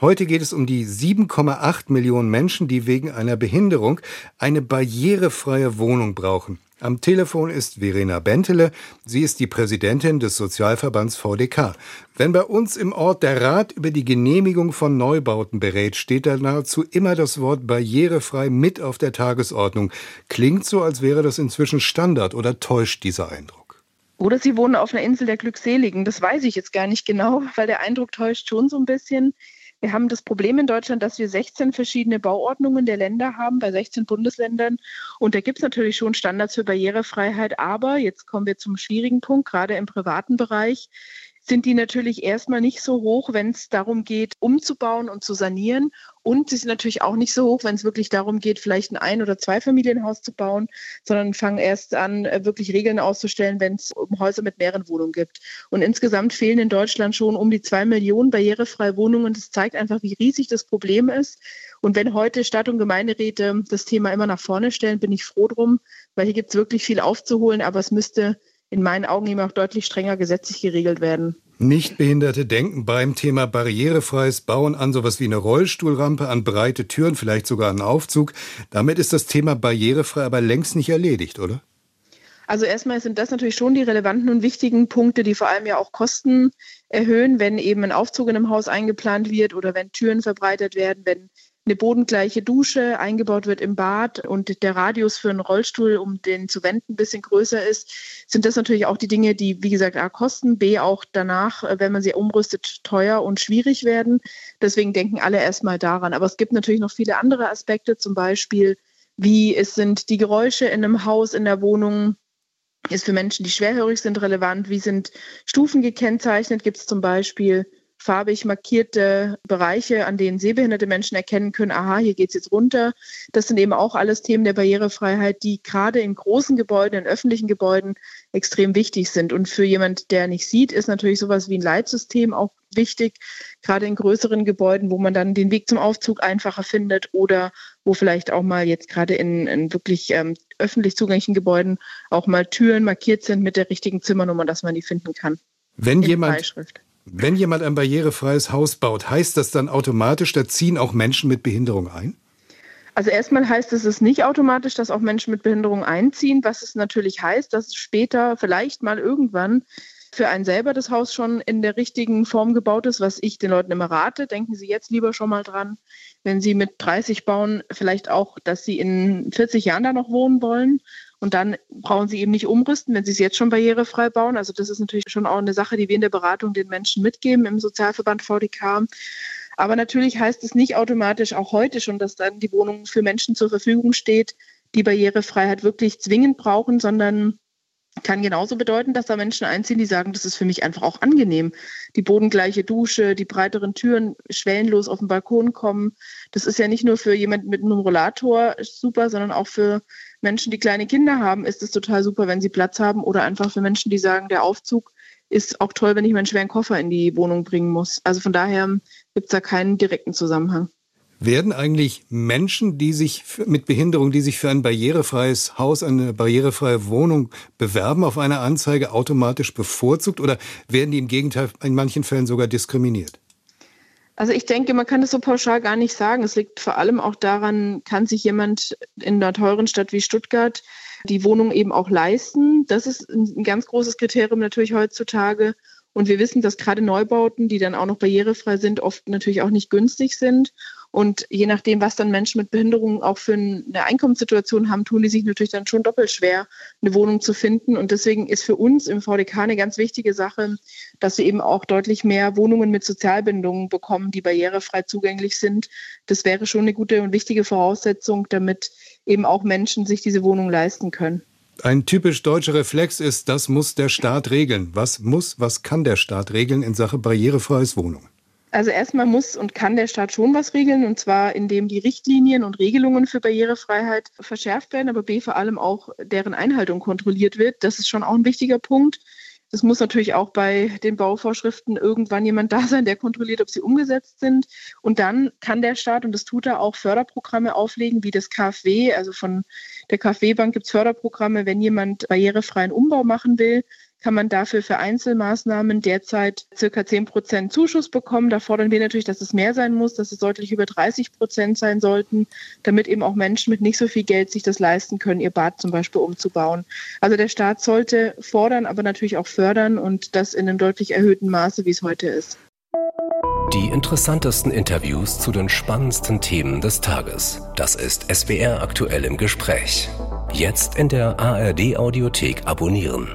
Heute geht es um die 7,8 Millionen Menschen, die wegen einer Behinderung eine barrierefreie Wohnung brauchen. Am Telefon ist Verena Bentele. Sie ist die Präsidentin des Sozialverbands VDK. Wenn bei uns im Ort der Rat über die Genehmigung von Neubauten berät, steht da nahezu immer das Wort barrierefrei mit auf der Tagesordnung. Klingt so, als wäre das inzwischen Standard oder täuscht dieser Eindruck? Oder Sie wohnen auf einer Insel der Glückseligen. Das weiß ich jetzt gar nicht genau, weil der Eindruck täuscht schon so ein bisschen. Wir haben das Problem in Deutschland, dass wir 16 verschiedene Bauordnungen der Länder haben, bei 16 Bundesländern. Und da gibt es natürlich schon Standards für Barrierefreiheit. Aber jetzt kommen wir zum schwierigen Punkt, gerade im privaten Bereich sind die natürlich erstmal nicht so hoch, wenn es darum geht, umzubauen und zu sanieren. Und sie sind natürlich auch nicht so hoch, wenn es wirklich darum geht, vielleicht ein Ein- oder Zweifamilienhaus zu bauen, sondern fangen erst an, äh, wirklich Regeln auszustellen, wenn es um Häuser mit mehreren Wohnungen gibt. Und insgesamt fehlen in Deutschland schon um die zwei Millionen barrierefreie Wohnungen. Das zeigt einfach, wie riesig das Problem ist. Und wenn heute Stadt- und Gemeinderäte das Thema immer nach vorne stellen, bin ich froh drum, weil hier gibt es wirklich viel aufzuholen, aber es müsste in meinen Augen eben auch deutlich strenger gesetzlich geregelt werden. Nichtbehinderte denken beim Thema barrierefreies Bauen an sowas wie eine Rollstuhlrampe, an breite Türen, vielleicht sogar einen Aufzug. Damit ist das Thema barrierefrei aber längst nicht erledigt, oder? Also erstmal sind das natürlich schon die relevanten und wichtigen Punkte, die vor allem ja auch Kosten erhöhen, wenn eben ein Aufzug in einem Haus eingeplant wird oder wenn Türen verbreitert werden, wenn eine bodengleiche Dusche eingebaut wird im Bad und der Radius für einen Rollstuhl, um den zu wenden, ein bisschen größer ist, sind das natürlich auch die Dinge, die, wie gesagt, A, kosten, B, auch danach, äh, wenn man sie umrüstet, teuer und schwierig werden. Deswegen denken alle erstmal daran. Aber es gibt natürlich noch viele andere Aspekte, zum Beispiel, wie es sind die Geräusche in einem Haus, in der Wohnung, ist für Menschen, die schwerhörig sind, relevant. Wie sind Stufen gekennzeichnet? Gibt es zum Beispiel farbig markierte Bereiche, an denen sehbehinderte Menschen erkennen können, aha, hier geht es jetzt runter. Das sind eben auch alles Themen der Barrierefreiheit, die gerade in großen Gebäuden, in öffentlichen Gebäuden extrem wichtig sind. Und für jemand, der nicht sieht, ist natürlich sowas wie ein Leitsystem auch wichtig, gerade in größeren Gebäuden, wo man dann den Weg zum Aufzug einfacher findet oder wo vielleicht auch mal jetzt gerade in, in wirklich ähm, öffentlich zugänglichen Gebäuden auch mal Türen markiert sind mit der richtigen Zimmernummer, dass man die finden kann. Wenn jemand, wenn jemand ein barrierefreies Haus baut, heißt das dann automatisch, da ziehen auch Menschen mit Behinderung ein? Also erstmal heißt es es nicht automatisch, dass auch Menschen mit Behinderung einziehen, was es natürlich heißt, dass später vielleicht mal irgendwann für einen selber das Haus schon in der richtigen Form gebaut ist, was ich den Leuten immer rate. Denken Sie jetzt lieber schon mal dran, wenn Sie mit 30 bauen, vielleicht auch, dass Sie in 40 Jahren da noch wohnen wollen und dann brauchen sie eben nicht umrüsten, wenn sie es jetzt schon barrierefrei bauen. Also das ist natürlich schon auch eine Sache, die wir in der Beratung den Menschen mitgeben im Sozialverband VDK. Aber natürlich heißt es nicht automatisch auch heute schon, dass dann die Wohnung für Menschen zur Verfügung steht, die Barrierefreiheit wirklich zwingend brauchen, sondern kann genauso bedeuten, dass da Menschen einziehen, die sagen, das ist für mich einfach auch angenehm. Die bodengleiche Dusche, die breiteren Türen, schwellenlos auf den Balkon kommen. Das ist ja nicht nur für jemanden mit einem Rollator super, sondern auch für Menschen, die kleine Kinder haben, ist es total super, wenn sie Platz haben. Oder einfach für Menschen, die sagen, der Aufzug ist auch toll, wenn ich meinen schweren Koffer in die Wohnung bringen muss. Also von daher gibt es da keinen direkten Zusammenhang. Werden eigentlich Menschen, die sich mit Behinderung, die sich für ein barrierefreies Haus, eine barrierefreie Wohnung bewerben auf eine Anzeige, automatisch bevorzugt oder werden die im Gegenteil in manchen Fällen sogar diskriminiert? Also ich denke, man kann das so pauschal gar nicht sagen. Es liegt vor allem auch daran, kann sich jemand in einer teuren Stadt wie Stuttgart die Wohnung eben auch leisten. Das ist ein ganz großes Kriterium natürlich heutzutage. Und wir wissen, dass gerade Neubauten, die dann auch noch barrierefrei sind, oft natürlich auch nicht günstig sind. Und je nachdem, was dann Menschen mit Behinderungen auch für eine Einkommenssituation haben, tun die sich natürlich dann schon doppelt schwer, eine Wohnung zu finden. Und deswegen ist für uns im VDK eine ganz wichtige Sache, dass wir eben auch deutlich mehr Wohnungen mit Sozialbindungen bekommen, die barrierefrei zugänglich sind. Das wäre schon eine gute und wichtige Voraussetzung, damit eben auch Menschen sich diese Wohnung leisten können. Ein typisch deutscher Reflex ist, das muss der Staat regeln. Was muss, was kann der Staat regeln in Sache barrierefreies Wohnungen? Also erstmal muss und kann der Staat schon was regeln, und zwar indem die Richtlinien und Regelungen für Barrierefreiheit verschärft werden, aber b vor allem auch deren Einhaltung kontrolliert wird. Das ist schon auch ein wichtiger Punkt. Es muss natürlich auch bei den Bauvorschriften irgendwann jemand da sein, der kontrolliert, ob sie umgesetzt sind. Und dann kann der Staat, und das tut er auch, Förderprogramme auflegen, wie das KfW. Also von der KfW-Bank gibt es Förderprogramme, wenn jemand barrierefreien Umbau machen will, kann man dafür für Einzelmaßnahmen derzeit circa 10 Prozent Zuschuss bekommen. Da fordern wir natürlich, dass es mehr sein muss, dass es deutlich über 30 Prozent sein sollten, damit eben auch Menschen mit nicht so viel Geld sich das leisten können, ihr Bad zum Beispiel umzubauen. Also der Staat sollte fordern, aber natürlich auch fördern und das in einem deutlich erhöhten Maße, wie es heute ist. Die interessantesten Interviews zu den spannendsten Themen des Tages. Das ist SWR aktuell im Gespräch. Jetzt in der ARD Audiothek abonnieren.